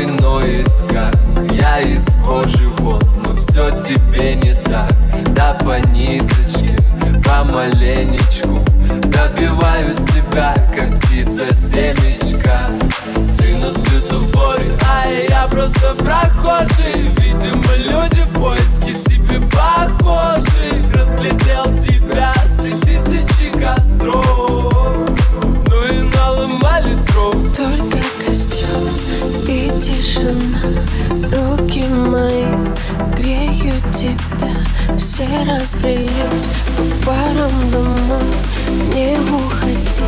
порой ноет, как я из кожи вон. Но все тебе не так, да по ниточке, помаленечку Добиваюсь тебя, как птица семечка. Ты на светофоре, а я просто прохожий. Видимо, люди в поиске себе похожих Разглядел тебя среди тысячи костров. Ну и наломали дров Только тишина. Руки мои греют тебя. Все разбрелись по парам домой. Не уходи,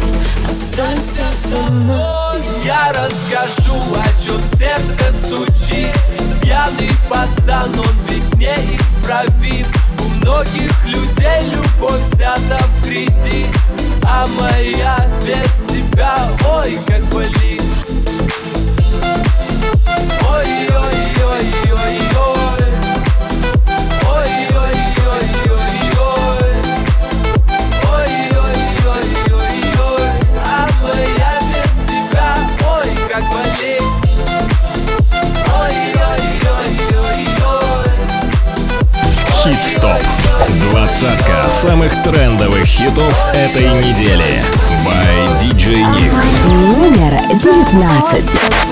останься со мной. Я расскажу, о чем сердце стучит. Пьяный пацан, он ведь не исправит. У многих людей любовь взята в кредит. А моя без тебя, ой, как болит. Хит-стоп. Двадцатка самых трендовых хитов этой недели. By DJ Nick. Номер девятнадцать.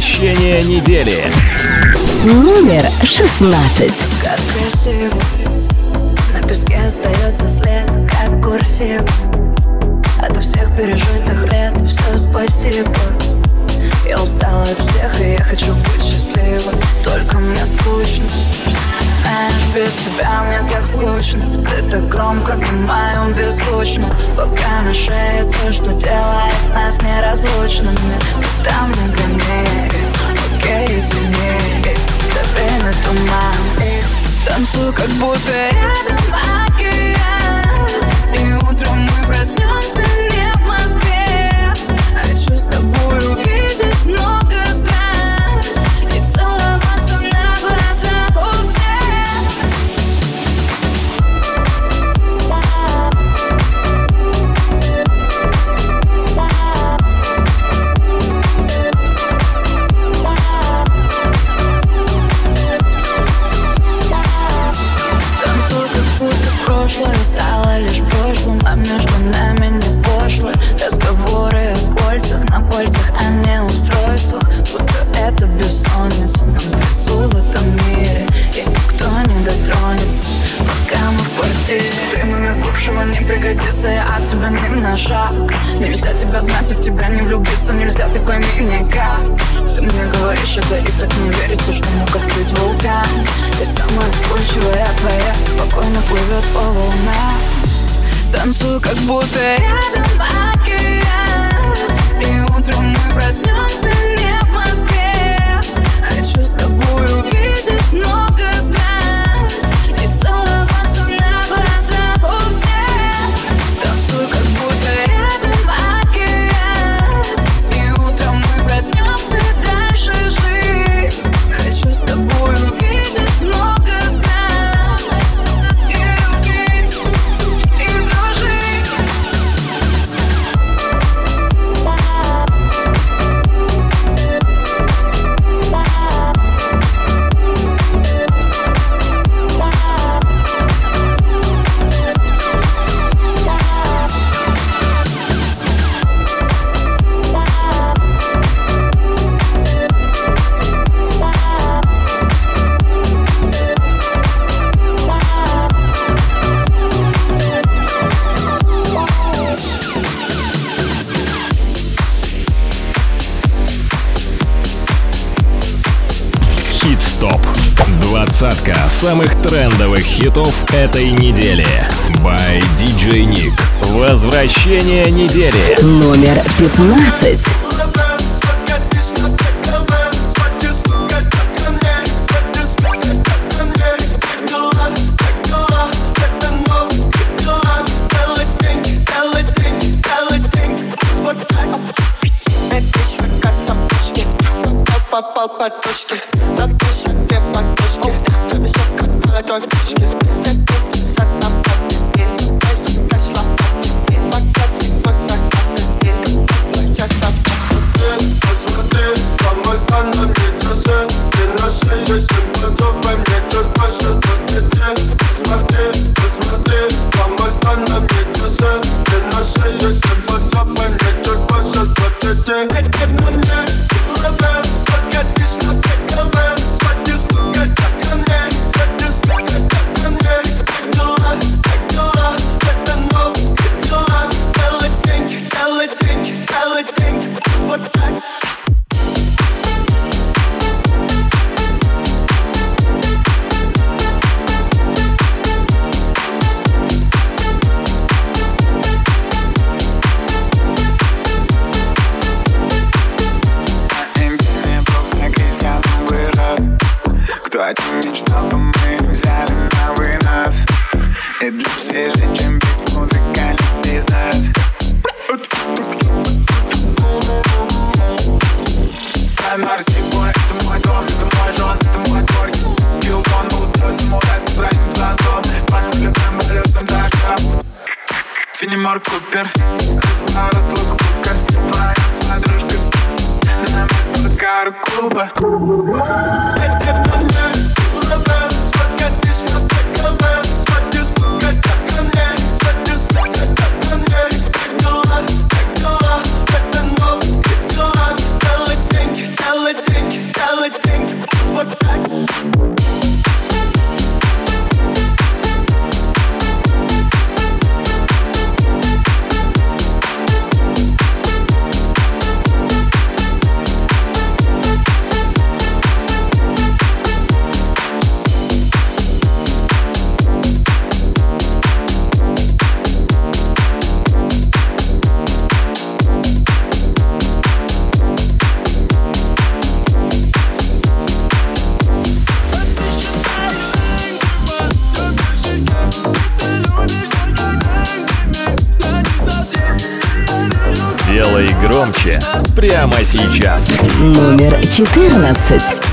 Возвращение недели. Номер 16. Как красиво, на песке остается след, как курсив. От всех пережитых лет все спасибо. Я устала от всех, и я хочу быть счастлива Только мне скучно Знаешь, без тебя мне как скучно Ты так громко, думаю, беззвучно Пока на шее то, что делает нас неразлучными Ты там не гони, окей, извини. Сабрина туман Танцую, как будто рядом океан И утром мы проснемся не в Москве. Хочу с тобой увидеть вновь шаг. Нельзя тебя знать и в тебя не влюбиться. Нельзя, ты пойми никак Ты мне говоришь это и так не верится Что мог остыть вулкан. И самая вспыльчивая твоя. Спокойно плывет по волнам. Танцую, как будто рядом океан. И утром мы проснемся не в Москве. Хочу с тобой увидеть много хитов этой недели. By DJ Nick. Возвращение недели. Номер 15. подушки На душе две подушки Завезу как молодой пушки Делай громче прямо сейчас. Номер 14.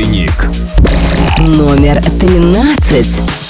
Nick. Номер тринадцать.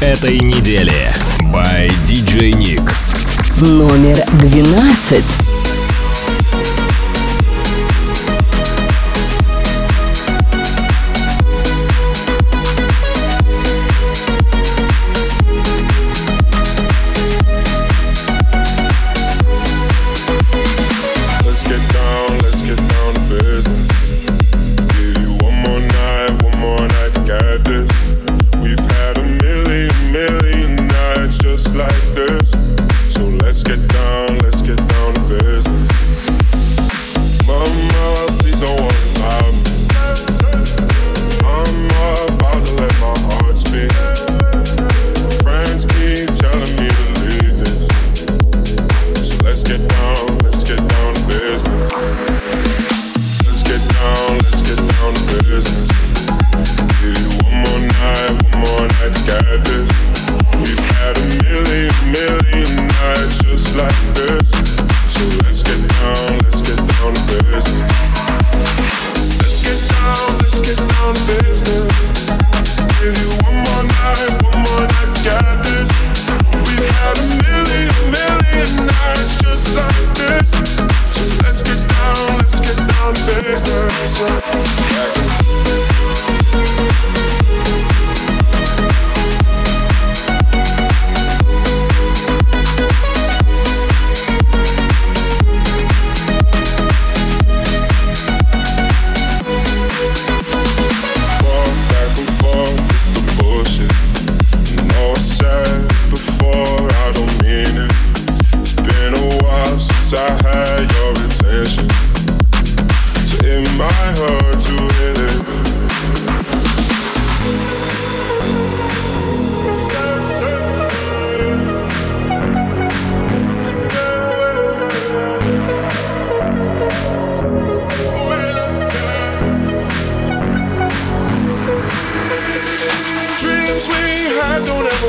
Этой недели.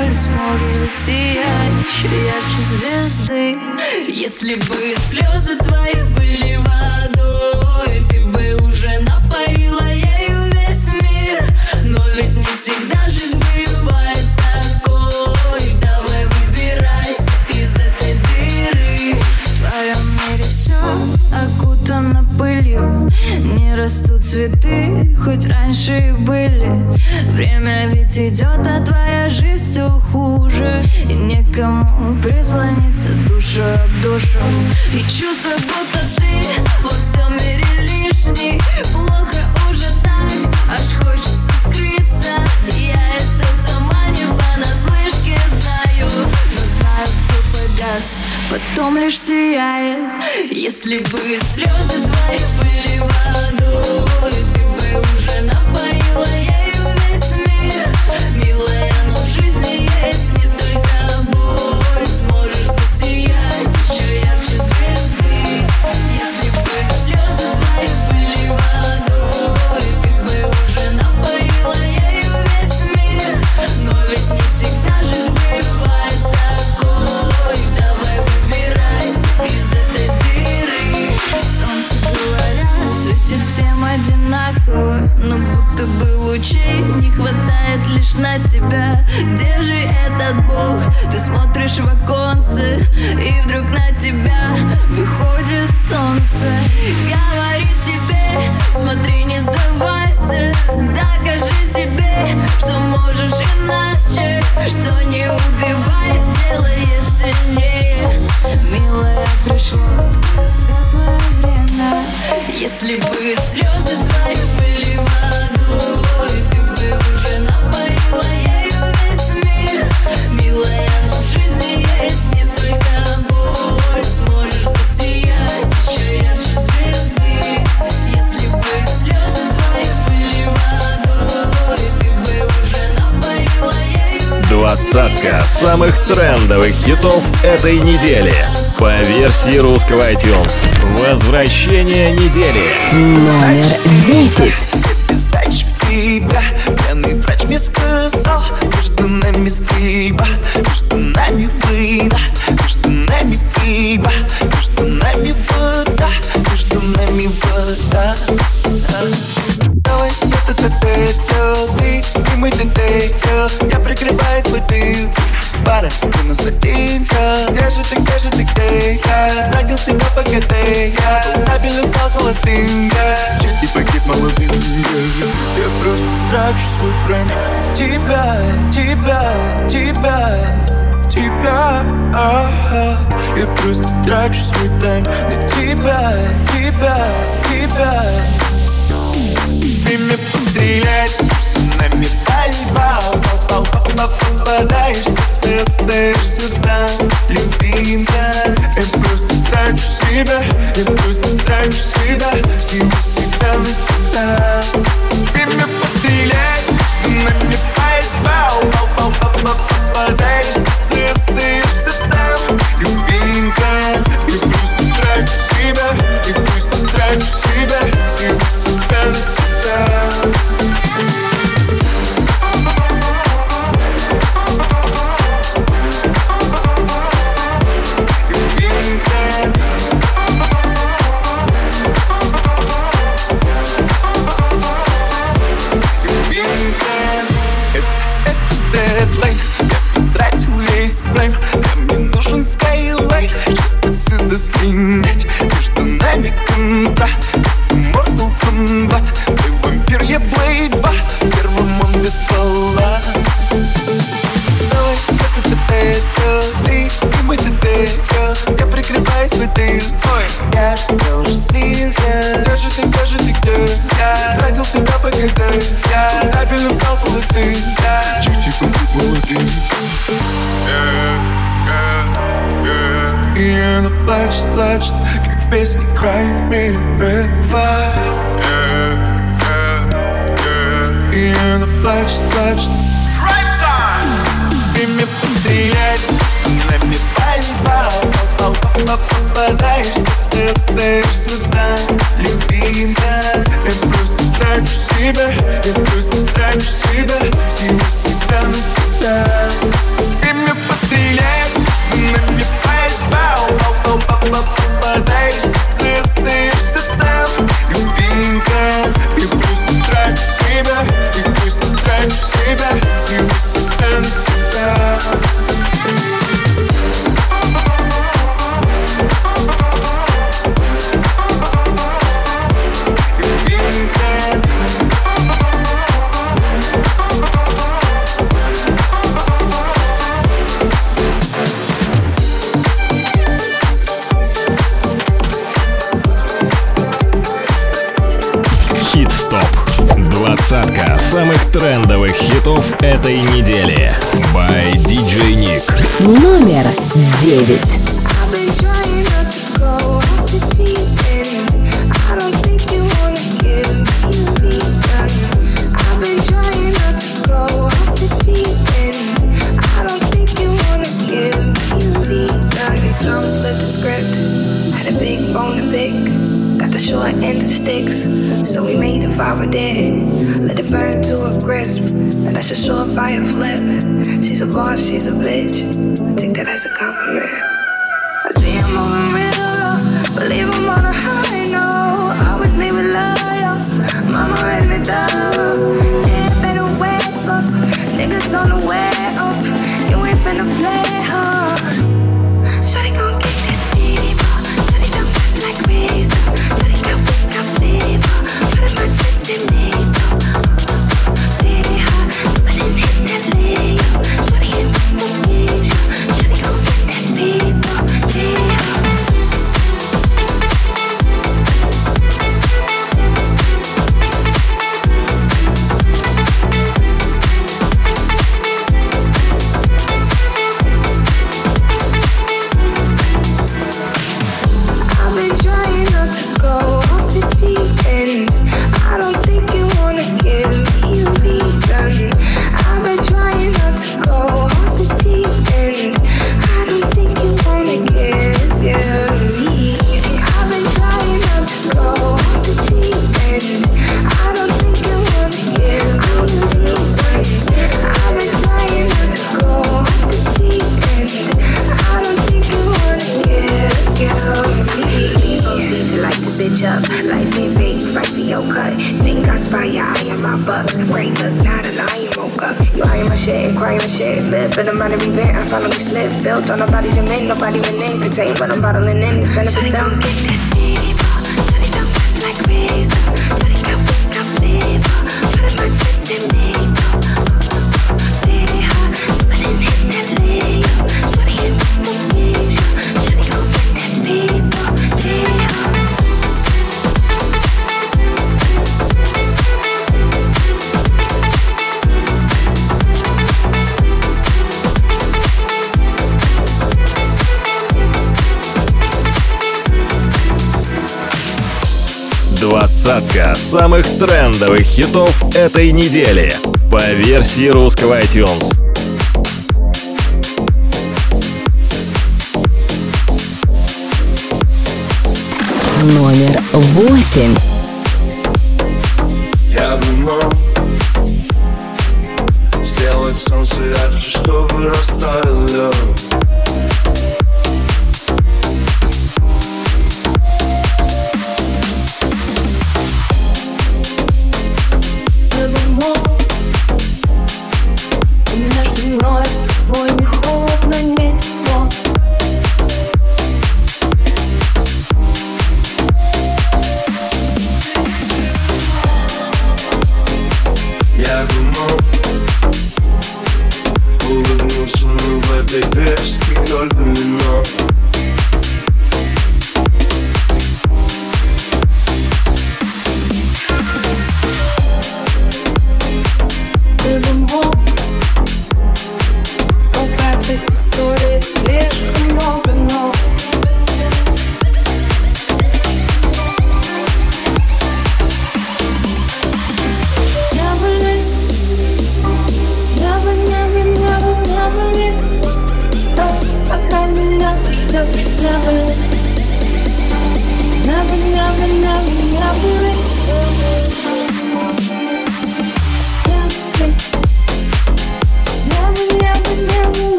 боль, сможешь засиять еще ярче звезды. Если бы слезы твои были водой, ты бы уже напоила ею весь мир. Но ведь не всегда жизнь бывает такой. Давай выбирайся из этой дыры. В твоем мире все окутано пылью. Не растут цветы, хоть раньше и были. Время ведь идет, а все хуже. И некому прислониться душу об душу. И чувство, двадцатка самых трендовых хитов этой недели по версии русского iTunes. Возвращение недели. Номер десять хотел Ты и мы детейтел Я прикрываю свой тыл Пара, ты нас одинка Где же ты, где же ты, где я? Нагил себя пока ты я Табель стал холостынка Чуть не погиб, молодым Я просто трачу свой прайм Тебя, тебя, тебя тебя ага. Я просто трачу свой тайм на тебя, тебя, тебя Время стрелять. На металле бал, бал, бал, попадаешь, ты остаешься там, любимка Я просто трачу себя, я просто трачу себя, всего себя на тебя. Время пострелять, на металле бал, бал, бал, бал, попадаешь, Dead link. перебивает И она на мне пальба Попадаешь, ты остаешься одна я просто трачу себя Я просто трачу себя Всего себя на тебя и come here. longer. You eyeing my shit and crying my shit. Live in a minor event, I finally slip. Built on nobody's cement, nobody went in. Contain what I'm bottling in. It's benefit them. Get this deep, shut it down like razor. двадцатка самых трендовых хитов этой недели по версии русского iTunes. Номер восемь. Я бы мог сделать солнце ярче, чтобы растаял лед.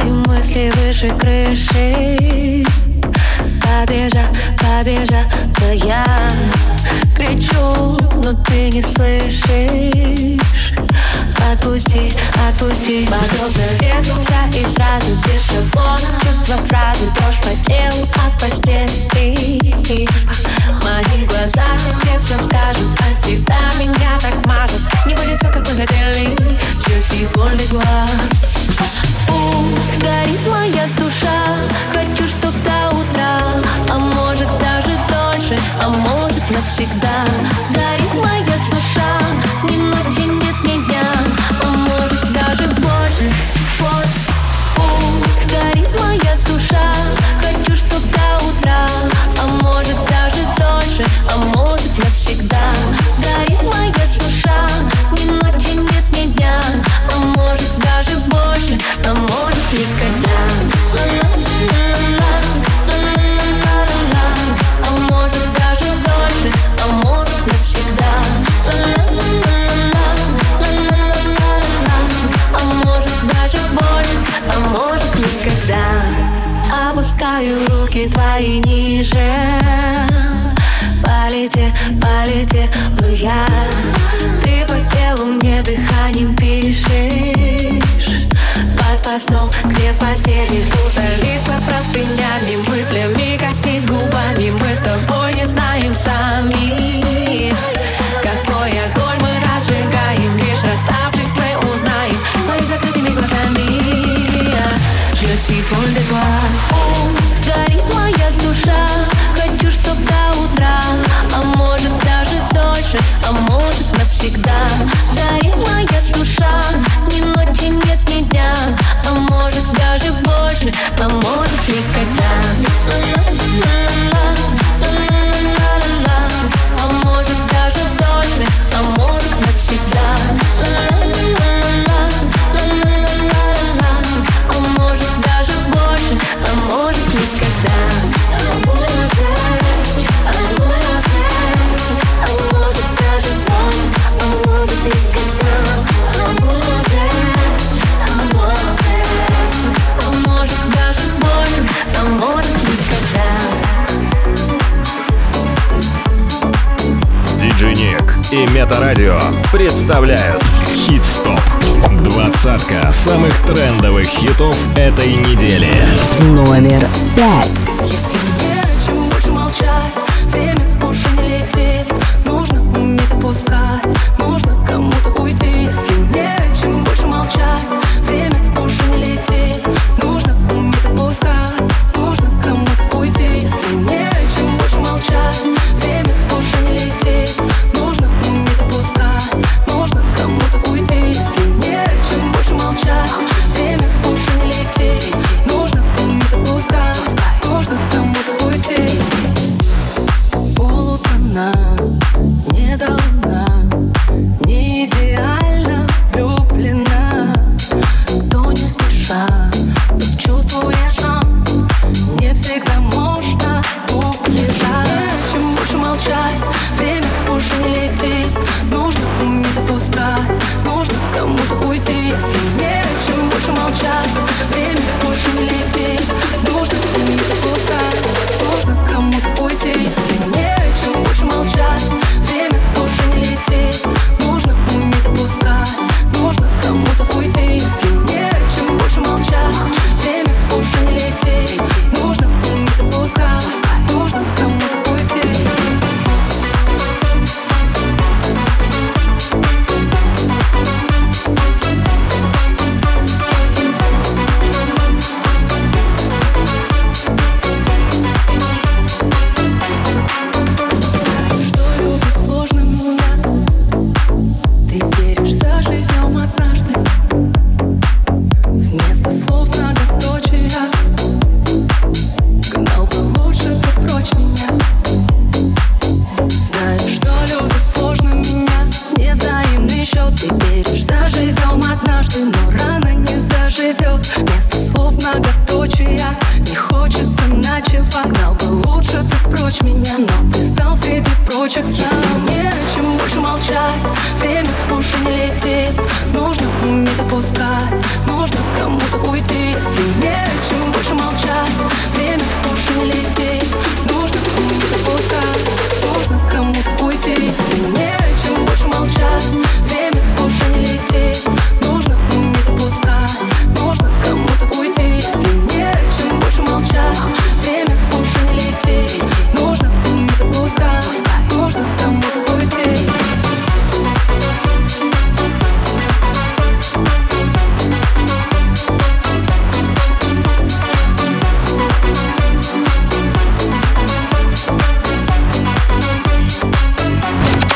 Запускаю мысли выше крыши. Побежа, побежа, да я кричу, но ты не слышишь. Отпусти, отпусти. Подобно вернулся и сразу без шаблона Чувства фразы, дрожь по телу от постели Мои глаза тебе все скажут От тебя меня так мажут. Не будет все, как мы хотели. Je suis folle de Пусть горит моя душа. Хочу, чтоб до утра А может даже дольше А может навсегда. Горит моя душа Ни ночи нет, ни дня А может даже больше. Пусть горит моя душа. Хочу, чтоб до утра А может даже дольше А может навсегда. Горит моя Опускаю руки твои ниже. Полете, полетела я Ты по телу мне дыханием пишешь Под постом, где в постели Утолись под простынями Мыслями коснись губами. Мы с тобой не знаем сами Какой огонь мы разжигаем. Лишь расставшись мы узнаем. Моими закрытыми глазами. Je suis folle de toi горит моя душа представляют Хит-стоп. Двадцатка самых трендовых хитов этой недели. Номер пять.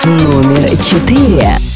номер четыре.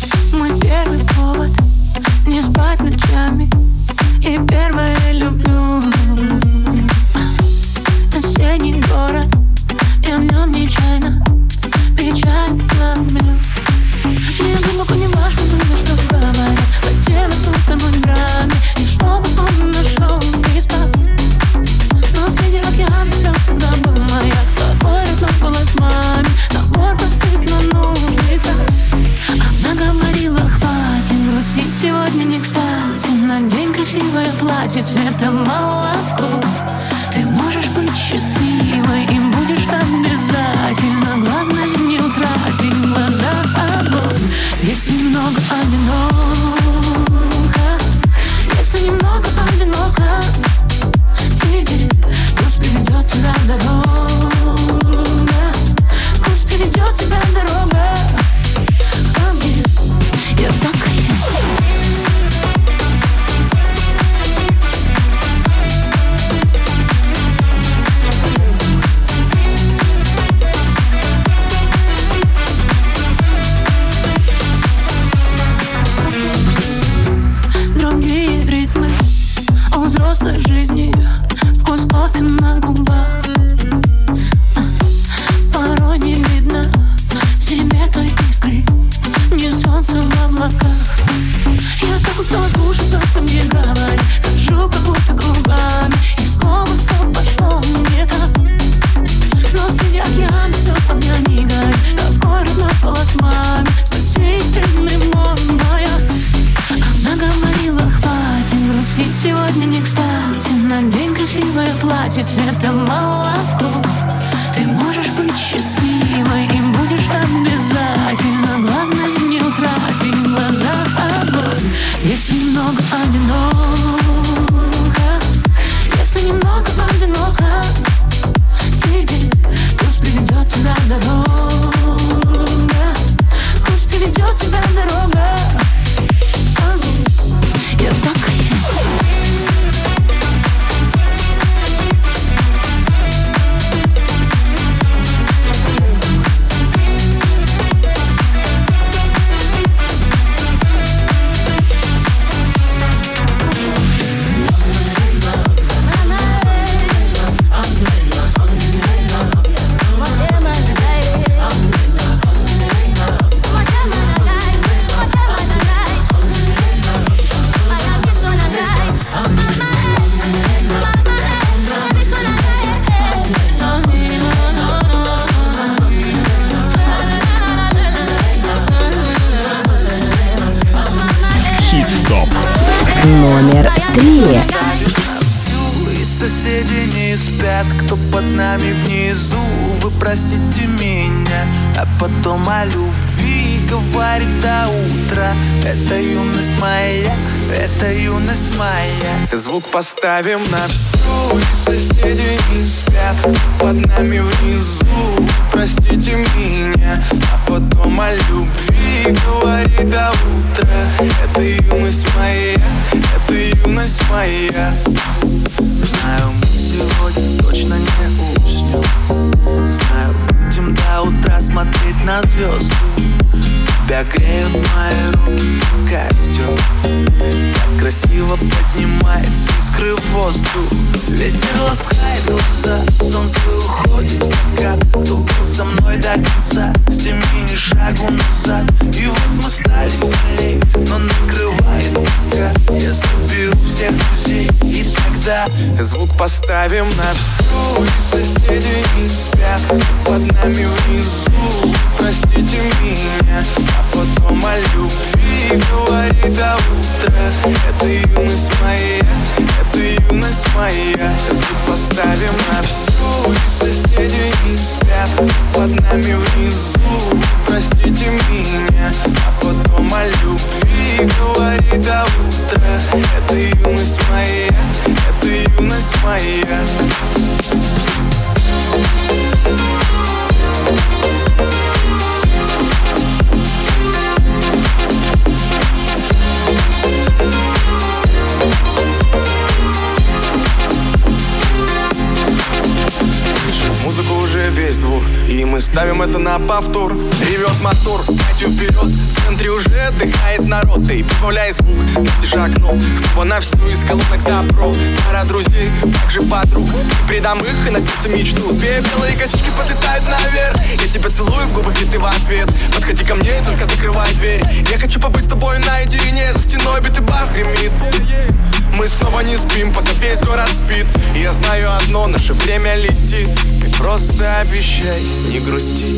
watch you spin up. Красиво поднимает искры в воздух. Ветер ласкает глаза, солнце уходит в закат. Кто был со мной до конца, с теми ни шагу назад. И вот мы стали сильней, но накрывает тоска Я соберу всех друзей, и тогда Звук поставим на всю Соседи не спят под нами внизу. Простите меня, а потом о повтор. Ревет мотор, пятью вперед. В центре уже отдыхает народ. И прибавляй звук, настежь окно. Снова на всю из колонок добро. Пара друзей, также подруг. Придам их и на сердце мечту. Две белые косички подлетают наверх. Я тебя целую в губы, и ты в ответ. Подходи ко мне, только закрывай дверь. Я хочу побыть с тобой наедине. За стеной битый бас гремит мы снова не спим, пока весь город спит. И я знаю одно, наше время летит. Ты просто обещай не грустить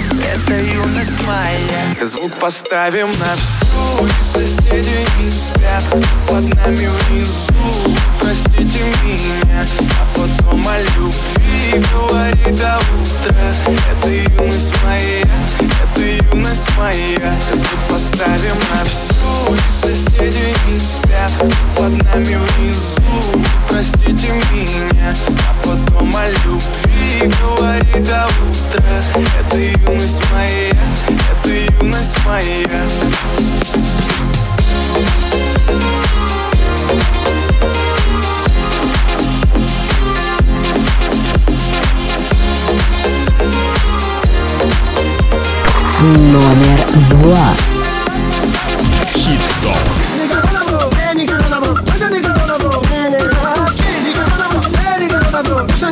это юность моя. Звук поставим на всю. Соседи не спят под нами внизу. Простите меня, а потом о любви Говори до утра. Это юность моя, это юность моя. Звук поставим на всю. Соседи не спят под нами внизу. Простите меня, а потом о любви Говори до утра. Это юность моя, это юность моя Номер два. Хит-стоп. все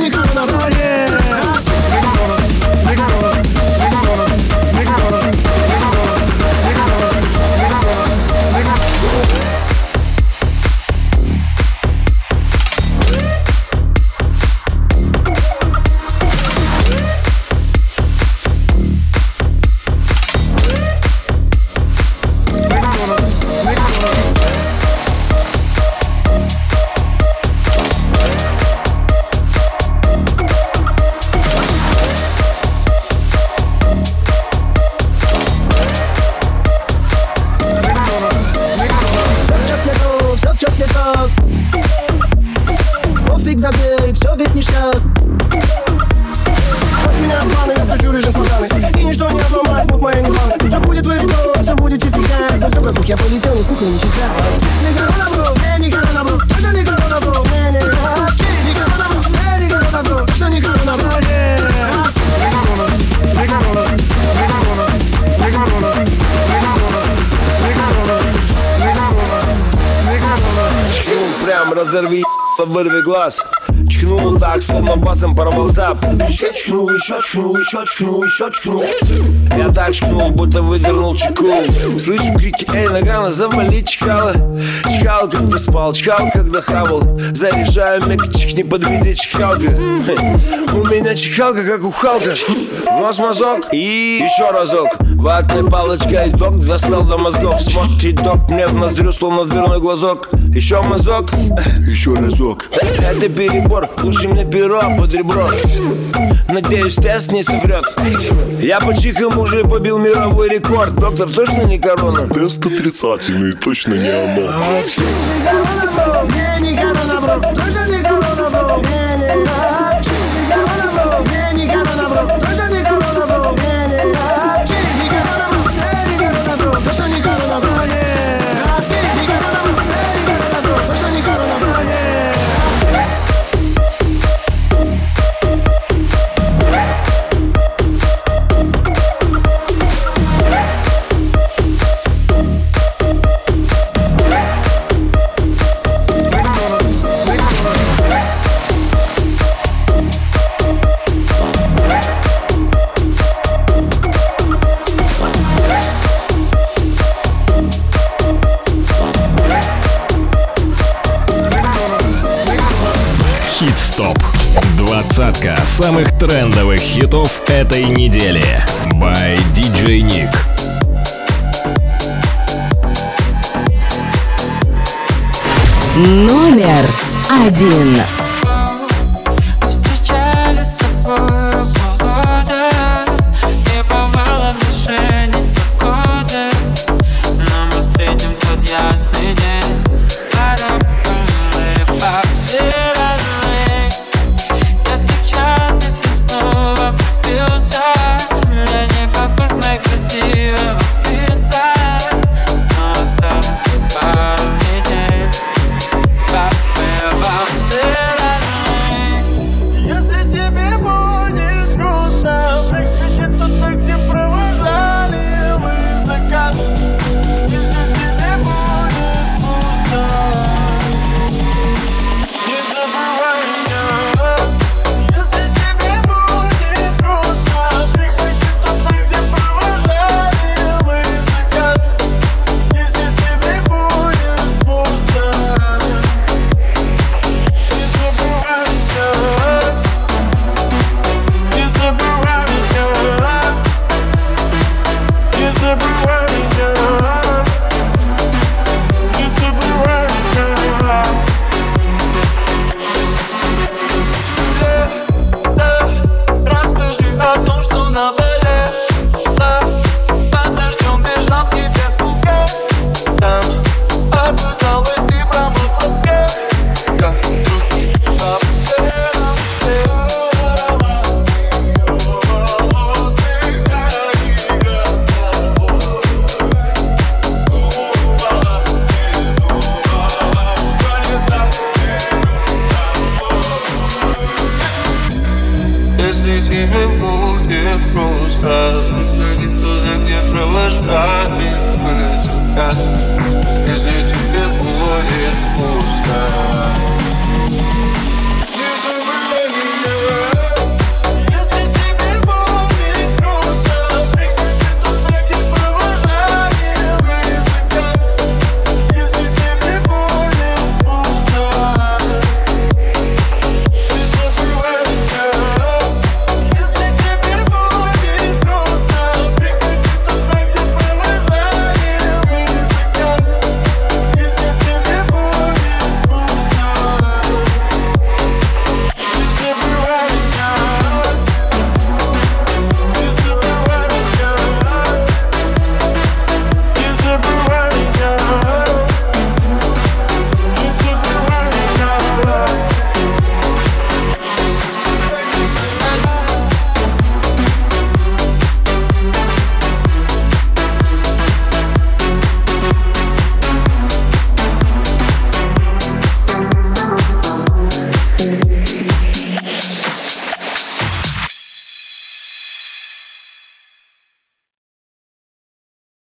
вырви глаз. Чкнул так, словно басом порвал зап Еще чкнул, еще чкнул, еще чкнул, еще чкнул. Я так чкнул, будто выдернул чеку. Слышу крики, эй, Нагана, завали чкала Чкал, когда спал, чкал, когда хавал Заряжаю мягчик, не подведи чкалка У меня чкалка, как у Халка Нос мазок и еще разок. Ватной палочкой док достал до мозгов. Смотрит док мне в ноздрю, словно дверной глазок Еще мазок, еще разок. Это перебор, лучше мне перо под ребро. Надеюсь, тест не соврет. Я по чикам уже побил мировой рекорд. Доктор, точно не корона? Тест отрицательный, точно не оно. Не, не корона, бро, точно самых трендовых хитов этой недели. By DJ Nick. Номер один. my.